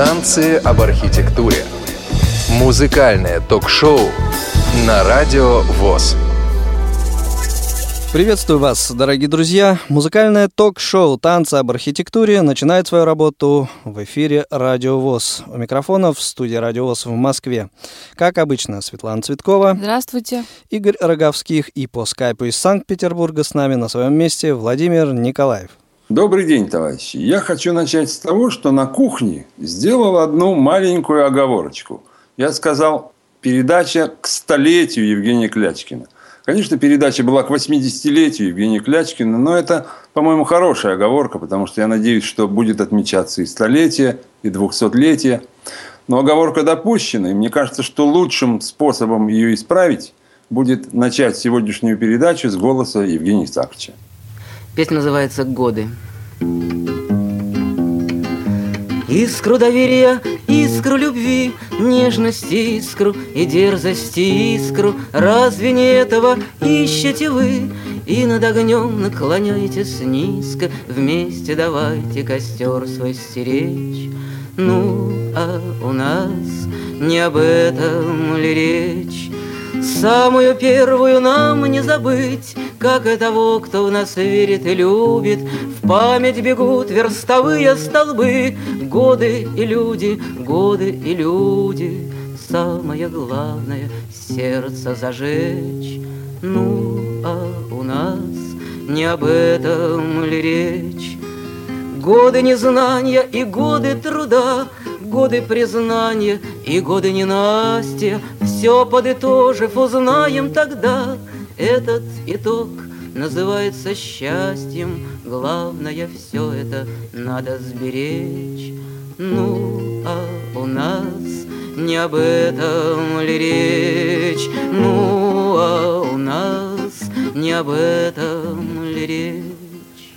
Танцы об архитектуре. Музыкальное ток-шоу на радио ВОЗ. Приветствую вас, дорогие друзья! Музыкальное ток-шоу «Танцы об архитектуре» начинает свою работу в эфире «Радио ВОЗ». У микрофона в студии «Радио ВОЗ» в Москве. Как обычно, Светлана Цветкова. Здравствуйте. Игорь Роговских и по скайпу из Санкт-Петербурга с нами на своем месте Владимир Николаев. Добрый день, товарищи. Я хочу начать с того, что на кухне сделал одну маленькую оговорочку. Я сказал, передача к столетию Евгения Клячкина – Конечно, передача была к 80-летию Евгения Клячкина, но это, по-моему, хорошая оговорка, потому что я надеюсь, что будет отмечаться и столетие, и двухсотлетие. Но оговорка допущена, и мне кажется, что лучшим способом ее исправить будет начать сегодняшнюю передачу с голоса Евгения Исааковича. Песня называется «Годы». Искру доверия, искру любви, нежности искру и дерзости искру. Разве не этого ищете вы? И над огнем наклоняетесь низко, Вместе давайте костер свой стеречь. Ну, а у нас не об этом ли речь? Самую первую нам не забыть, Как и того, кто в нас верит и любит. В память бегут верстовые столбы, Годы и люди, годы и люди. Самое главное — сердце зажечь. Ну, а у нас не об этом ли речь? Годы незнания и годы труда — годы признания и годы ненастья, Все подытожив, узнаем тогда, Этот итог называется счастьем, Главное все это надо сберечь. Ну, а у нас не об этом ли речь? Ну, а у нас не об этом ли речь?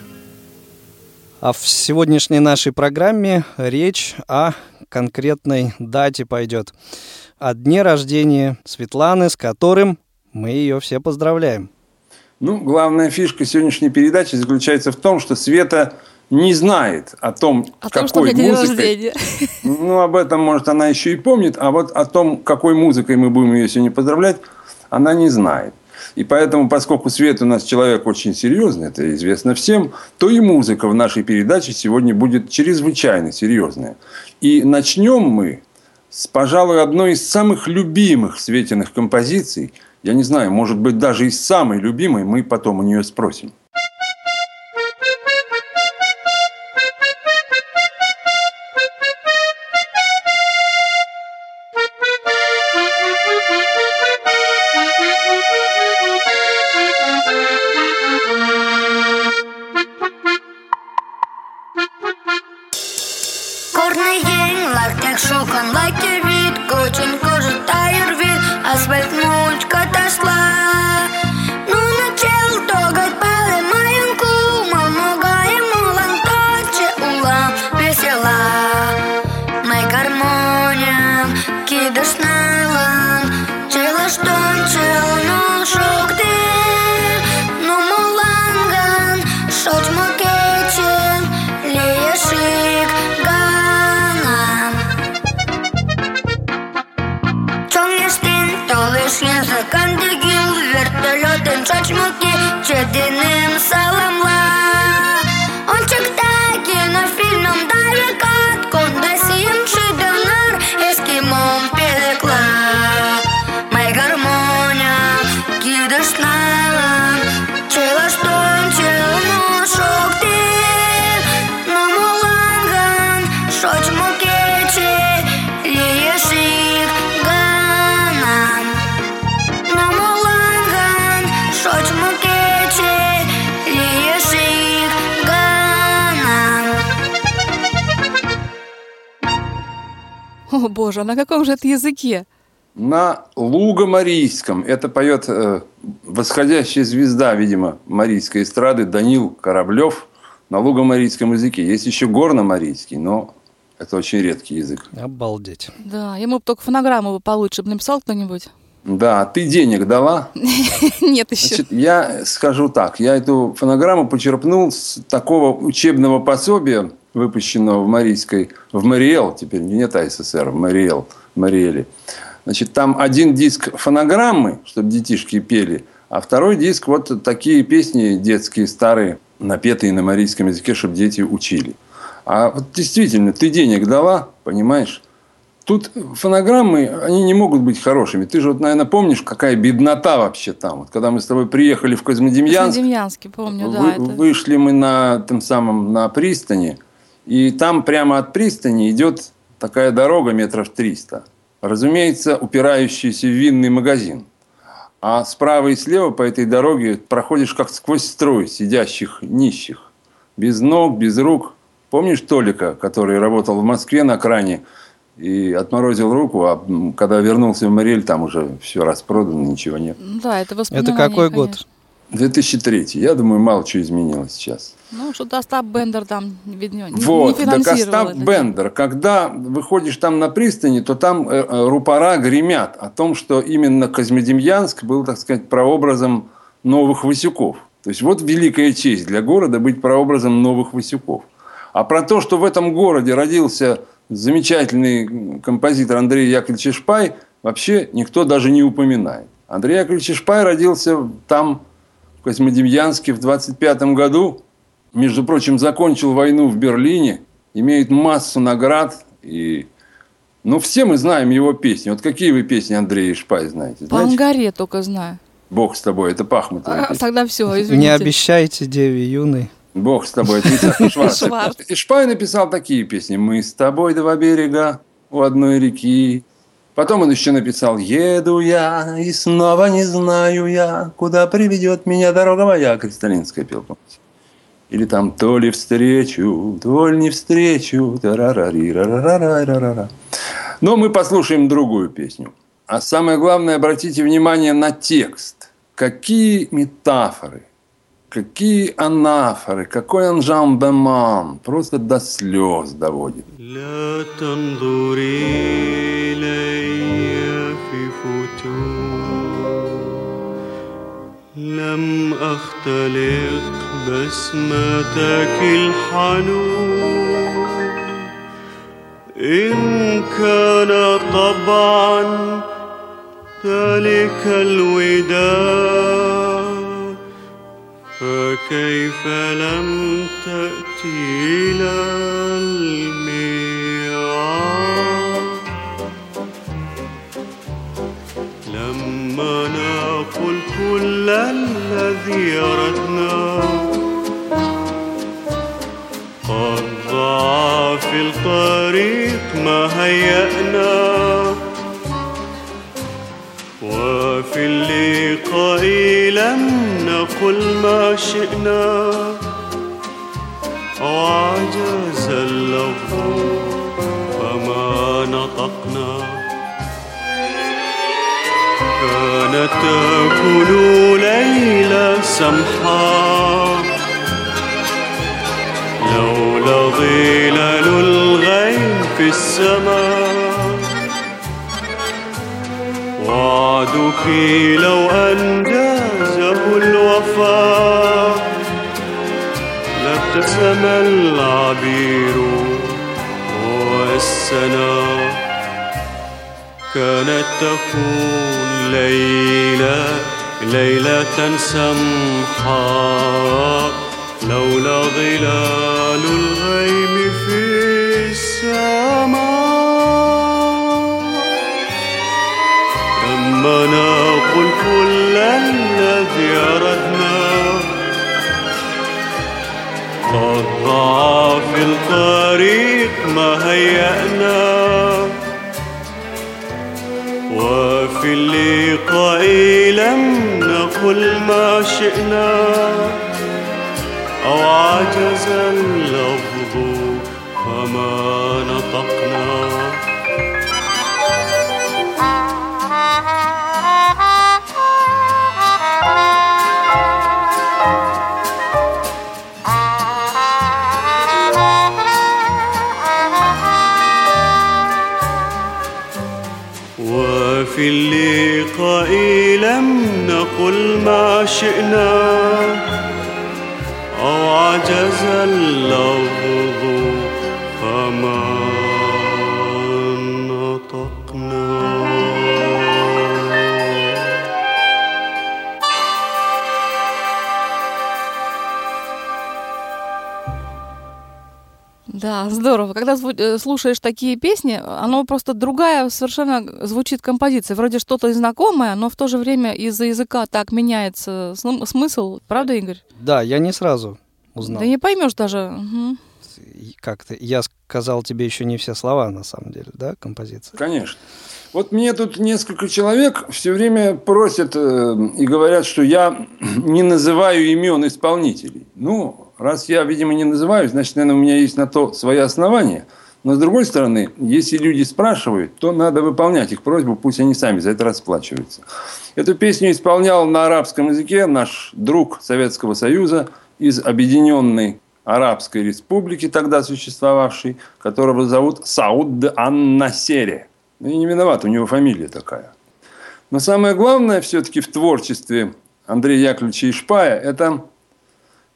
А в сегодняшней нашей программе речь о конкретной дате пойдет. О дне рождения Светланы, с которым мы ее все поздравляем. Ну, главная фишка сегодняшней передачи заключается в том, что Света не знает о том, о какой том, меня музыкой... Ну, об этом, может, она еще и помнит, а вот о том, какой музыкой мы будем ее сегодня поздравлять, она не знает. И поэтому, поскольку Свет у нас человек очень серьезный, это известно всем, то и музыка в нашей передаче сегодня будет чрезвычайно серьезная. И начнем мы с, пожалуй, одной из самых любимых Светиных композиций. Я не знаю, может быть, даже из самой любимой, мы потом у нее спросим. Боже, а на каком же это языке? На Лугомарийском. Это поет э, восходящая звезда, видимо, марийской эстрады Данил Кораблев на лугомарийском языке. Есть еще горно-марийский, но это очень редкий язык. Обалдеть. Да, ему бы только фонограмму бы получше бы написал кто-нибудь. Да, а ты денег дала? Нет еще. Значит, я скажу так. Я эту фонограмму почерпнул с такого учебного пособия выпущенного в Марийской, в Мариэл, теперь нет АССР, в Мариэл, Мариэле. Значит, там один диск фонограммы, чтобы детишки пели, а второй диск вот такие песни детские, старые, напетые на марийском языке, чтобы дети учили. А вот действительно, ты денег дала, понимаешь? Тут фонограммы, они не могут быть хорошими. Ты же, вот, наверное, помнишь, какая беднота вообще там. Вот, когда мы с тобой приехали в Козьмодемьянск, Козьмодемьянске, помню, да. вы- это- вышли мы на том самом на пристани, и там прямо от пристани идет такая дорога метров 300. Разумеется, упирающаяся в винный магазин. А справа и слева по этой дороге проходишь как сквозь строй сидящих нищих. Без ног, без рук. Помнишь Толика, который работал в Москве на кране и отморозил руку, а когда вернулся в Мариэль, там уже все распродано, ничего нет. Да, это Это воспоминания, какой год? Конечно. 2003. Я думаю, мало что изменилось сейчас. Ну, что-то Остап Бендер там, видно, не, Вот, не так Остап. Бендер, когда выходишь там на пристани, то там э, э, рупора гремят о том, что именно Козьмодемьянск был, так сказать, прообразом новых Васюков. То есть вот великая честь для города быть прообразом новых Васюков. А про то, что в этом городе родился замечательный композитор Андрей Яковлевич Шпай, вообще никто даже не упоминает. Андрей Яковлевич Шпай родился там, в Козьмодемьянске, в 25 году. Между прочим, закончил войну в Берлине, имеет массу наград. И... Ну, все мы знаем его песни. Вот какие вы песни Андрея Шпай знаете? По? Ангаре только знаю. Бог с тобой, это Пахмутова А. Тогда все, Не извините. обещайте деве юной. Бог с тобой, это Ицхак Шварц. Шварц. И Шпай написал такие песни. «Мы с тобой два берега у одной реки». Потом он еще написал «Еду я, и снова не знаю я, куда приведет меня дорога моя». Кристалинская пел, помните? Или там «То ли встречу, то ли не встречу». тарарарирарарарарара. Но мы послушаем другую песню. А самое главное, обратите внимание на текст. Какие метафоры, какие анафоры, какой анжамбеман. Просто до слез доводит. لا تنظري إلي في فتور لم أختلق بسمتك الحنون إن كان طبعا ذلك الوداع فكيف لم تأتي إلى لما نقول كل الذي أردنا قد ضاع في الطريق ما هيأنا. وفي اللقاء لم نقل ما شئنا. وعجز اللفظ فما نطقنا. كانت تكون ليلة سمحاء لولا ظلال الغيم في السماء. وعدك لو أنجزه الوفاء لابتسم العبير والسنا. كانت تكون ليلة ليلة سمحاء لولا ظلال الغيم في السماء. لما نقول كل الذي أردنا. قد في الطريق ما هيأنا. وفي اللقاء لم نقل ما شئنا. أو عجز اللفظ فما نطقنا في اللقاء لم نقل ما شئنا. أو عجز اللفظ فما здорово. Когда э, слушаешь такие песни, оно просто другая совершенно звучит композиция. Вроде что-то и знакомое, но в то же время из-за языка так меняется см- смысл. Правда, Игорь? Да, я не сразу узнал. Да не поймешь даже. Мгм. И Как ты? Я сказал тебе еще не все слова, на самом деле, да, композиции? Конечно. Вот мне тут несколько человек все время просят э, и говорят, что я не называю имен исполнителей. Ну, раз я, видимо, не называю, значит, наверное, у меня есть на то свои основания. Но с другой стороны, если люди спрашивают, то надо выполнять их просьбу, пусть они сами за это расплачиваются. Эту песню исполнял на арабском языке наш друг Советского Союза из Объединенной Арабской Республики, тогда существовавшей, которого зовут Сауд Ан-Насери. Ну, и не виноват, у него фамилия такая. Но самое главное все-таки в творчестве Андрея Яковлевича Ишпая – это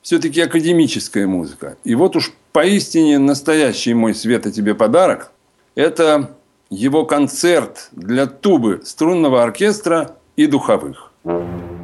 все-таки академическая музыка. И вот уж поистине настоящий мой Света тебе подарок – это его концерт для тубы, струнного оркестра и духовых. Thank you.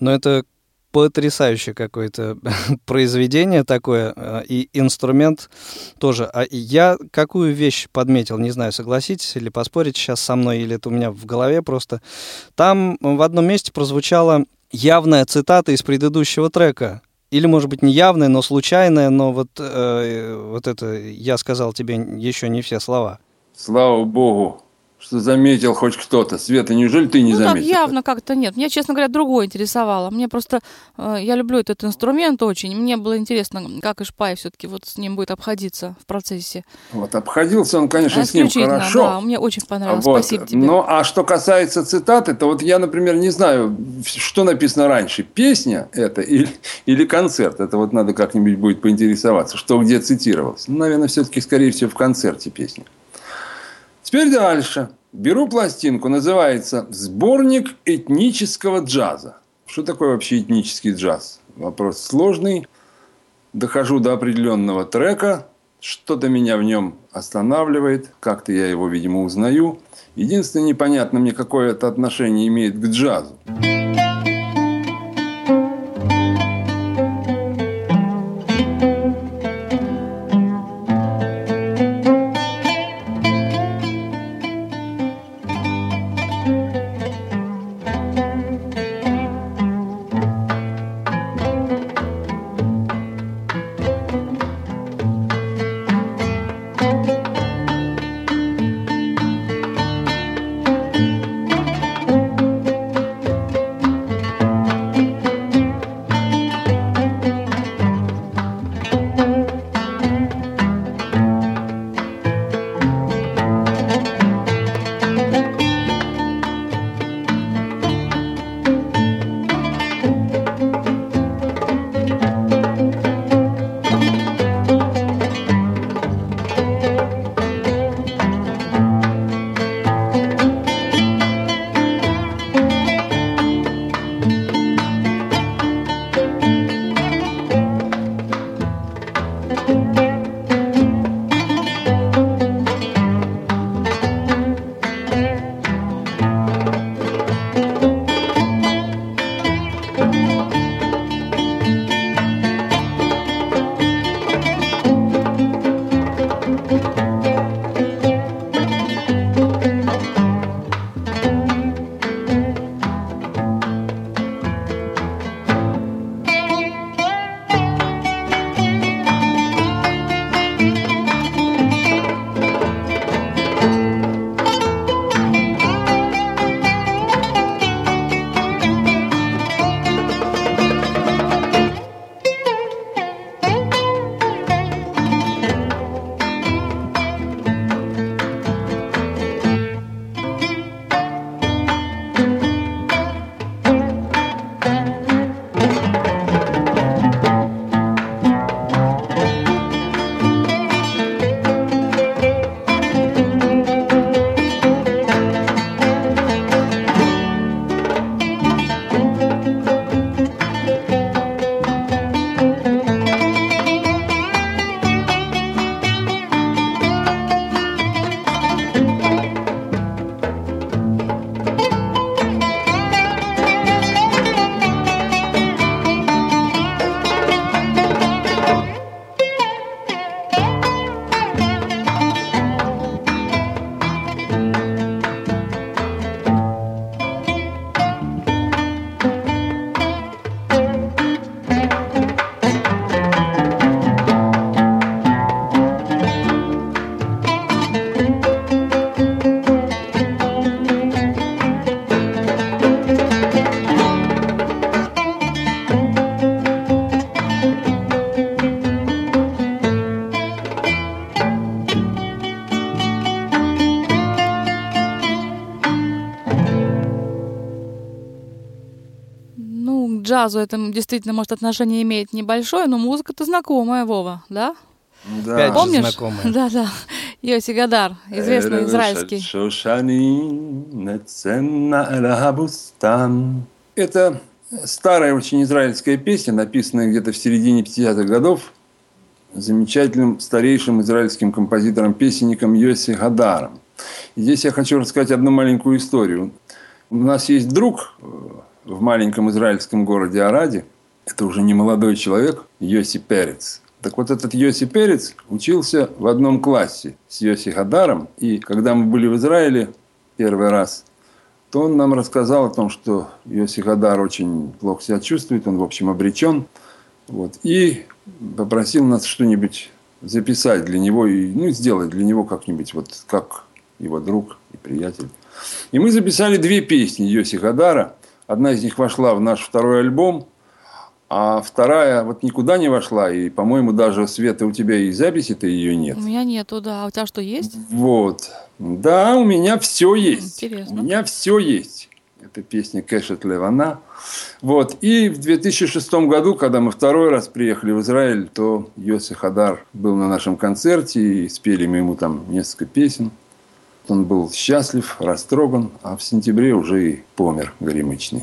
Но это потрясающее какое-то произведение такое, э, и инструмент тоже. А я какую вещь подметил, не знаю, согласитесь или поспорите сейчас со мной, или это у меня в голове просто. Там в одном месте прозвучала явная цитата из предыдущего трека или, может быть, неявное, но случайное, но вот, э, вот это я сказал тебе еще не все слова. Слава Богу, что заметил хоть кто-то. Света, неужели ты не ну, заметил? так явно как-то нет. Меня, честно говоря, другое интересовало. Мне просто, э, я люблю этот инструмент очень. Мне было интересно, как Ишпай все-таки вот с ним будет обходиться в процессе. Вот, обходился он, конечно, с ним хорошо. да, мне очень понравилось. Вот. Спасибо тебе. Ну, а что касается цитаты, то вот я, например, не знаю, что написано раньше, песня это или, или концерт. Это вот надо как-нибудь будет поинтересоваться, что где цитировалось. Ну, наверное, все-таки, скорее всего, в концерте песня. Теперь дальше. Беру пластинку, называется «Сборник этнического джаза». Что такое вообще этнический джаз? Вопрос сложный. Дохожу до определенного трека, что-то меня в нем останавливает, как-то я его, видимо, узнаю. Единственное, непонятно мне, какое это отношение имеет к джазу. Джазу это действительно, может, отношение имеет небольшое, но музыка-то знакомая, Вова, да? Да. Опять Помнишь? знакомая. Да, да. Йоси Гадар, известный израильский. Это старая очень израильская песня, написанная где-то в середине 50-х годов замечательным старейшим израильским композитором-песенником Йоси Гадаром. И здесь я хочу рассказать одну маленькую историю. У нас есть друг э, в маленьком израильском городе Араде. Это уже не молодой человек, Йоси Перец. Так вот, этот Йоси Перец учился в одном классе с Йоси Хадаром. И когда мы были в Израиле первый раз, то он нам рассказал о том, что Йоси Хадар очень плохо себя чувствует, он, в общем, обречен. Вот. И попросил нас что-нибудь записать для него, и, ну, сделать для него как-нибудь, вот как его друг и приятель. И мы записали две песни Йоси Хадара. Одна из них вошла в наш второй альбом, а вторая вот никуда не вошла. И, по-моему, даже, Света, у тебя и записи-то ее нет. У меня нету, да. А у тебя что, есть? Вот. Да, у меня все есть. Интересно. У меня все есть. Это песня Кэшет Левана. Вот. И в 2006 году, когда мы второй раз приехали в Израиль, то Йоси Хадар был на нашем концерте, и спели мы ему там несколько песен. Он был счастлив, растроган, а в сентябре уже и помер горемычный.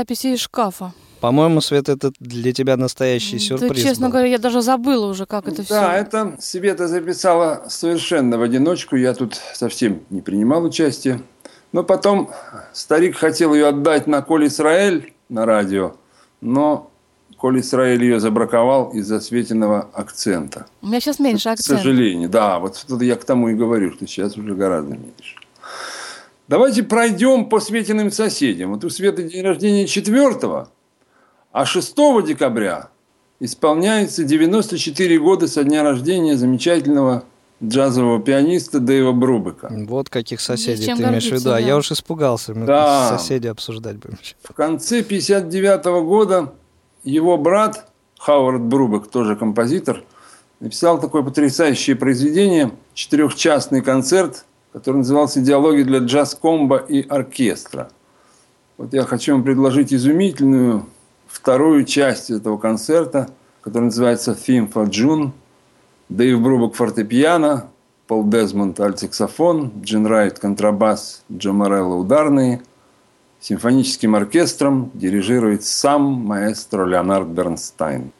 Записи из шкафа. По-моему, Свет, это для тебя настоящий Да, сюрприз честно был. говоря, я даже забыла уже, как это все. Да, это Света записала совершенно в одиночку. Я тут совсем не принимал участия. Но потом старик хотел ее отдать на Коль Исраэль на радио, но Коль Исраэль ее забраковал из-за светиного акцента. У меня сейчас меньше К акцент. сожалению, да. Вот тут я к тому и говорю, что сейчас уже гораздо меньше. Давайте пройдем по Светиным соседям. Вот у Светы день рождения 4 а 6 декабря исполняется 94 года со дня рождения замечательного джазового пианиста Дэйва Брубека. Вот каких соседей ты имеешь в виду. А да. я уж испугался. Мы Да. соседей обсуждать будем. В конце 59 года его брат Хауард Брубек, тоже композитор, написал такое потрясающее произведение, четырехчастный концерт, который назывался «Диалоги для джаз-комбо и оркестра». Вот я хочу вам предложить изумительную вторую часть этого концерта, который называется «Theme for June». Дэйв Брубок фортепиано, Пол Дезмонд альтсаксофон, Джин Райт контрабас, Джо Морелло ударные. Симфоническим оркестром дирижирует сам маэстро Леонард Бернстайн.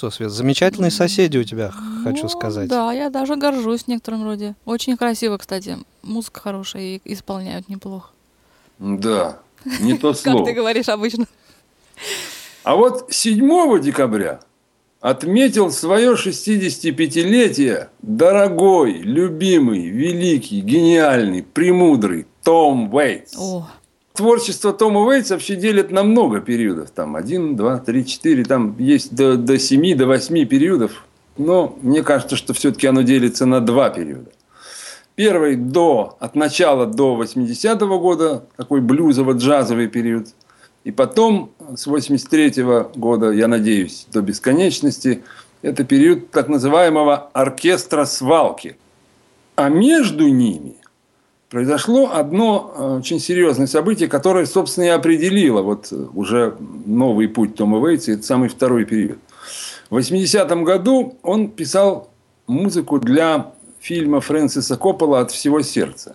Что, Свет, замечательные соседи у тебя, хочу Ну, сказать. Да, я даже горжусь в некотором роде. Очень красиво, кстати. Музыка хорошая и исполняют неплохо. Да, не то Как слово. ты говоришь обычно. А вот 7 декабря отметил свое 65-летие дорогой, любимый, великий, гениальный, премудрый Том Уэйтс. О, Творчество Тома Уэйтса вообще делят на много периодов. Там один, два, три, четыре. Там есть до, до 7, до 8 периодов. Но мне кажется, что все-таки оно делится на два периода. Первый до, от начала до 80-го года, такой блюзово-джазовый период. И потом с 83 года, я надеюсь, до бесконечности, это период так называемого оркестра свалки. А между ними произошло одно э, очень серьезное событие, которое, собственно, и определило вот э, уже новый путь Тома Уэйтса, это самый второй период. В 80-м году он писал музыку для фильма Фрэнсиса Коппола «От всего сердца».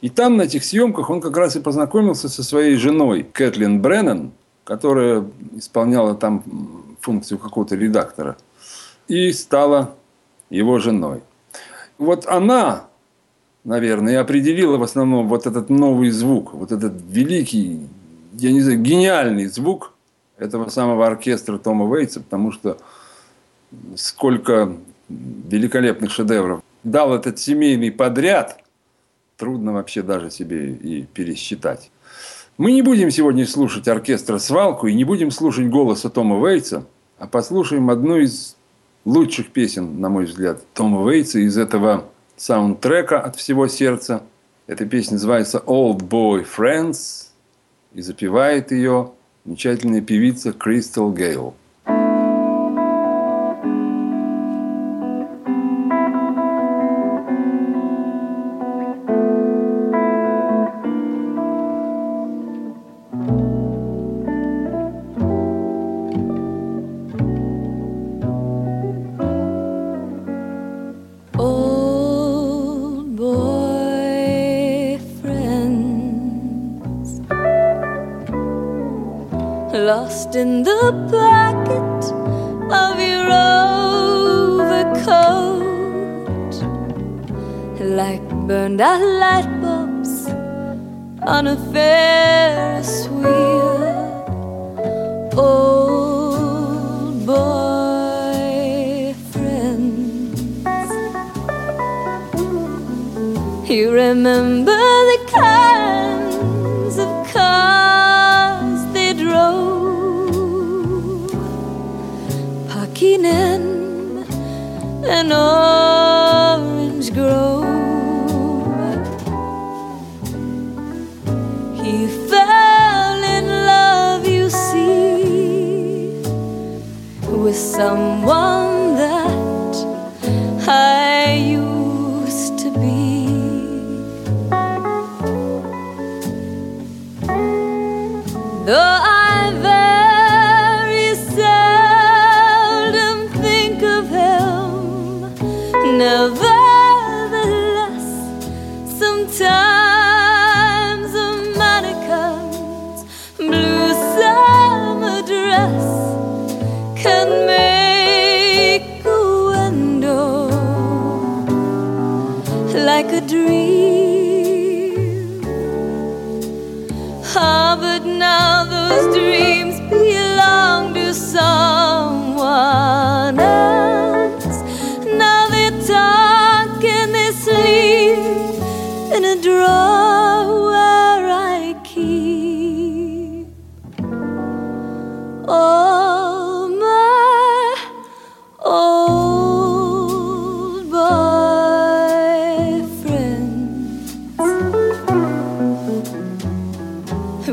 И там, на этих съемках, он как раз и познакомился со своей женой Кэтлин Бреннан, которая исполняла там функцию какого-то редактора, и стала его женой. Вот она, наверное, и определила в основном вот этот новый звук, вот этот великий, я не знаю, гениальный звук этого самого оркестра Тома Уэйтса, потому что сколько великолепных шедевров дал этот семейный подряд, трудно вообще даже себе и пересчитать. Мы не будем сегодня слушать оркестра «Свалку» и не будем слушать голоса Тома Уэйтса, а послушаем одну из лучших песен, на мой взгляд, Тома Уэйтса из этого саундтрека от всего сердца. Эта песня называется «Old Boy Friends» и запевает ее замечательная певица Кристал Гейл. In the pocket of your overcoat, like burned out light bulbs on a Ferris wheel. Old boy friends. You remember the kinds know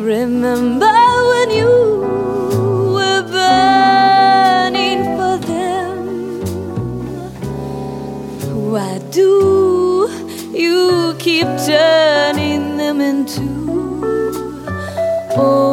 Remember when you were burning for them? Why do you keep turning them into old oh,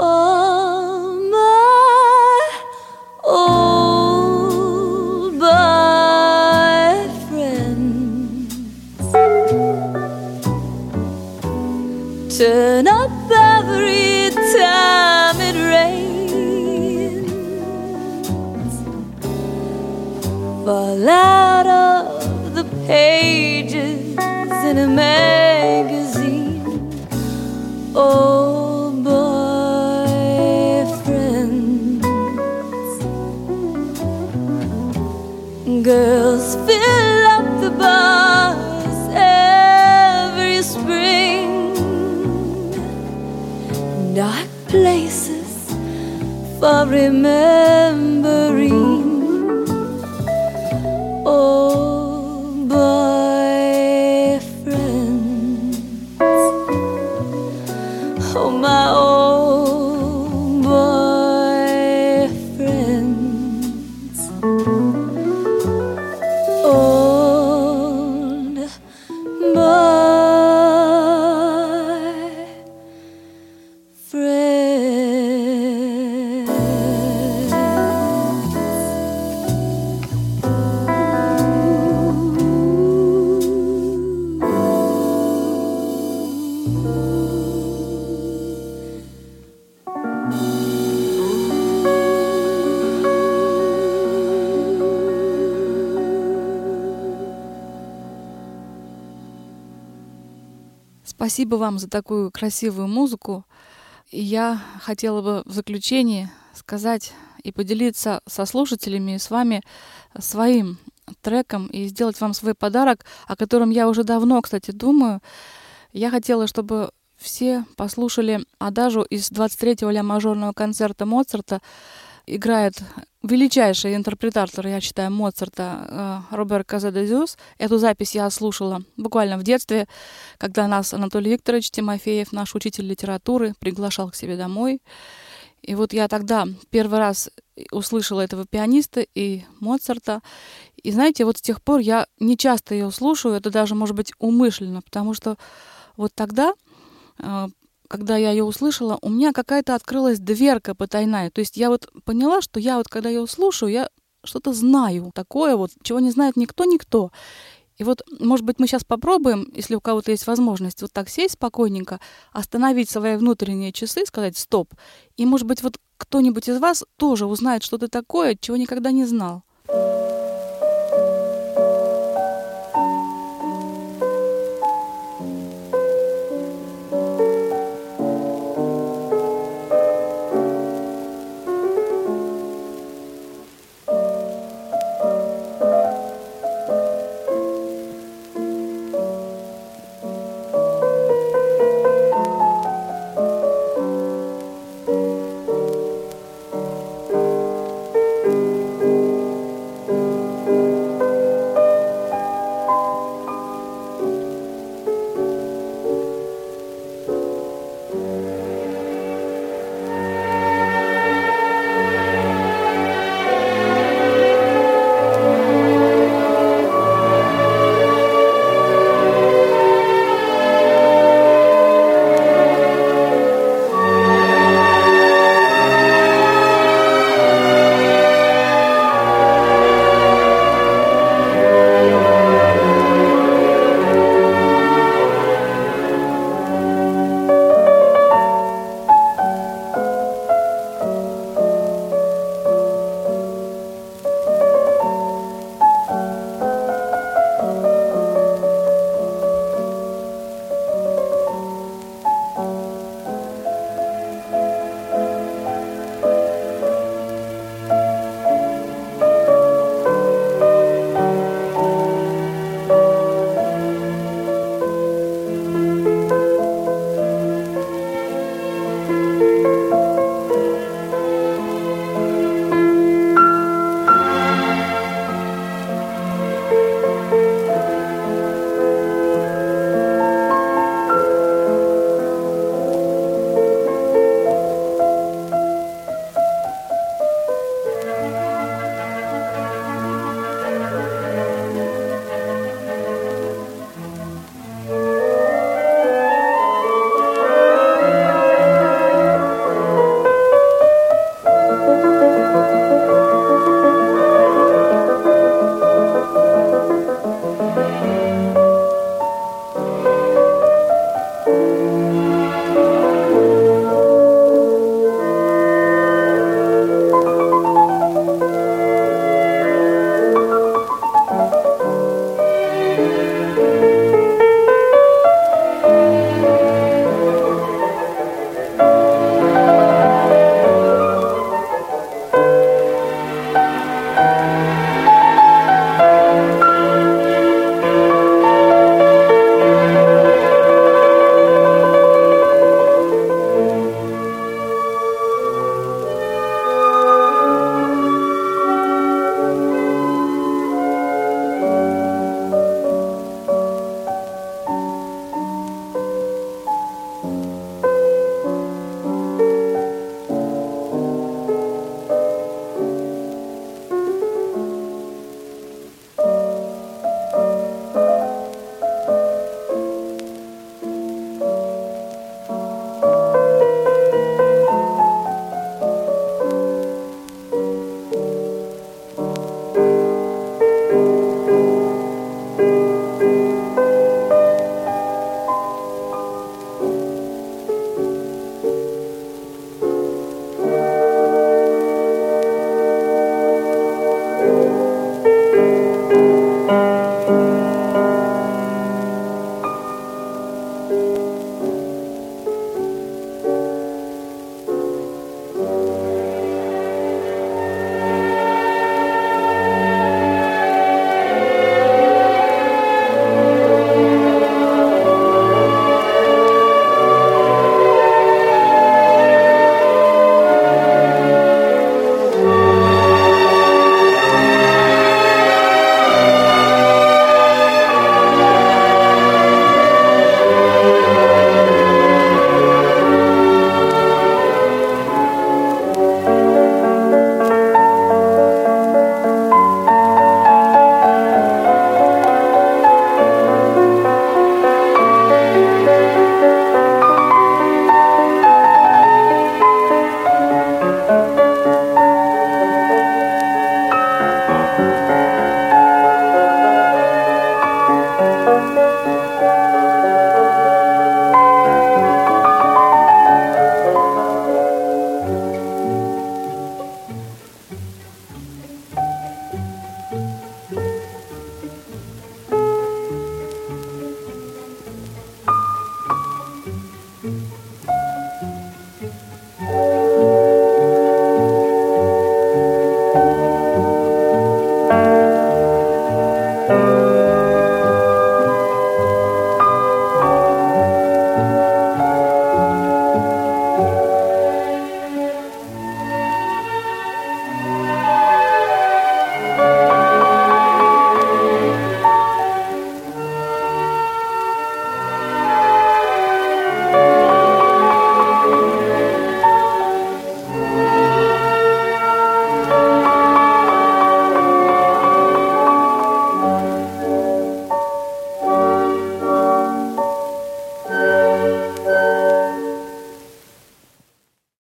Oh. Спасибо вам за такую красивую музыку. И я хотела бы в заключении сказать и поделиться со слушателями и с вами своим треком и сделать вам свой подарок, о котором я уже давно, кстати, думаю. Я хотела, чтобы все послушали адажу из 23-го ля мажорного концерта Моцарта. Играет величайший интерпретатор, я считаю, Моцарта э, Роберт Казадезюс. Эту запись я слушала буквально в детстве, когда нас Анатолий Викторович Тимофеев, наш учитель литературы, приглашал к себе домой. И вот я тогда первый раз услышала этого пианиста и Моцарта. И знаете, вот с тех пор я не часто ее слушаю, это даже, может быть, умышленно, потому что вот тогда, э, когда я ее услышала, у меня какая-то открылась дверка потайная. То есть я вот поняла, что я вот, когда ее слушаю, я что-то знаю такое вот, чего не знает никто-никто. И вот, может быть, мы сейчас попробуем, если у кого-то есть возможность, вот так сесть спокойненько, остановить свои внутренние часы, сказать «стоп». И, может быть, вот кто-нибудь из вас тоже узнает что-то такое, чего никогда не знал.